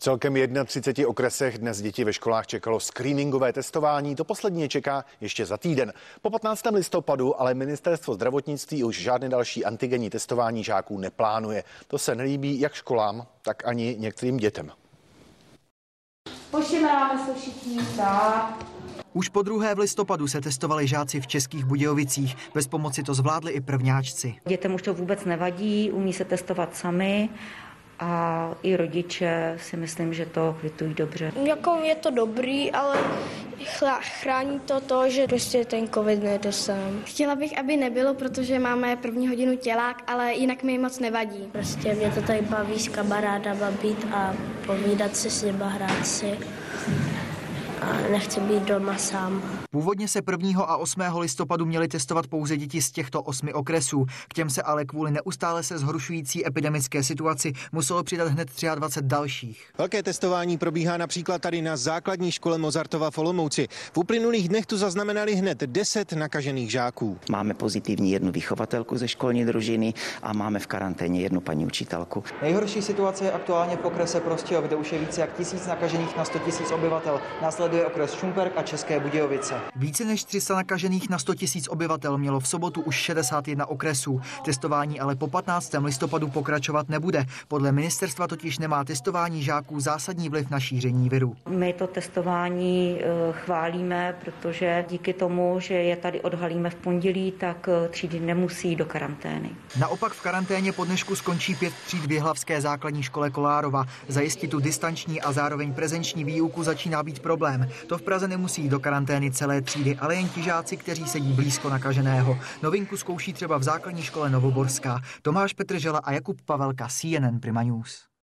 celkem 31 okresech dnes děti ve školách čekalo screeningové testování. To poslední čeká ještě za týden. Po 15. listopadu ale ministerstvo zdravotnictví už žádné další antigenní testování žáků neplánuje. To se nelíbí jak školám, tak ani některým dětem. Pošimeláme se všichni, tak. Už po druhé v listopadu se testovali žáci v Českých Budějovicích. Bez pomoci to zvládli i prvňáčci. Dětem už to vůbec nevadí, umí se testovat sami a i rodiče si myslím, že to kvitují dobře. Jako je to dobrý, ale chrání to to, že prostě ten covid nedosáhne. Chtěla bych, aby nebylo, protože máme první hodinu tělák, ale jinak mi moc nevadí. Prostě mě to tady baví s kamarádama být a povídat si s nima, hrát si nechci být doma sám. Původně se 1. a 8. listopadu měli testovat pouze děti z těchto osmi okresů. K těm se ale kvůli neustále se zhoršující epidemické situaci muselo přidat hned 23 dalších. Velké testování probíhá například tady na základní škole Mozartova v Olomouci. V uplynulých dnech tu zaznamenali hned 10 nakažených žáků. Máme pozitivní jednu vychovatelku ze školní družiny a máme v karanténě jednu paní učitelku. Nejhorší situace je aktuálně v okrese Prostějov, kde už je více jak tisíc nakažených na 100 000 obyvatel. Následuje okres Šumperk a České Budějovice. Více než 300 nakažených na 100 000 obyvatel mělo v sobotu už 61 okresů. Testování ale po 15. listopadu pokračovat nebude. Podle ministerstva totiž nemá testování žáků zásadní vliv na šíření viru. My to testování eh, chválíme, protože díky tomu, že je tady odhalíme v pondělí, tak eh, třídy nemusí do karantény. Naopak v karanténě po dnešku skončí pět tříd v Jihlavské základní škole Kolárova. Zajistit tu distanční a zároveň prezenční výuku začíná být problém. To v Praze nemusí do karantény celé třídy, ale jen ti žáci, kteří sedí blízko nakaženého. Novinku zkouší třeba v základní škole Novoborská. Tomáš Petržela a Jakub Pavelka, CNN Prima News.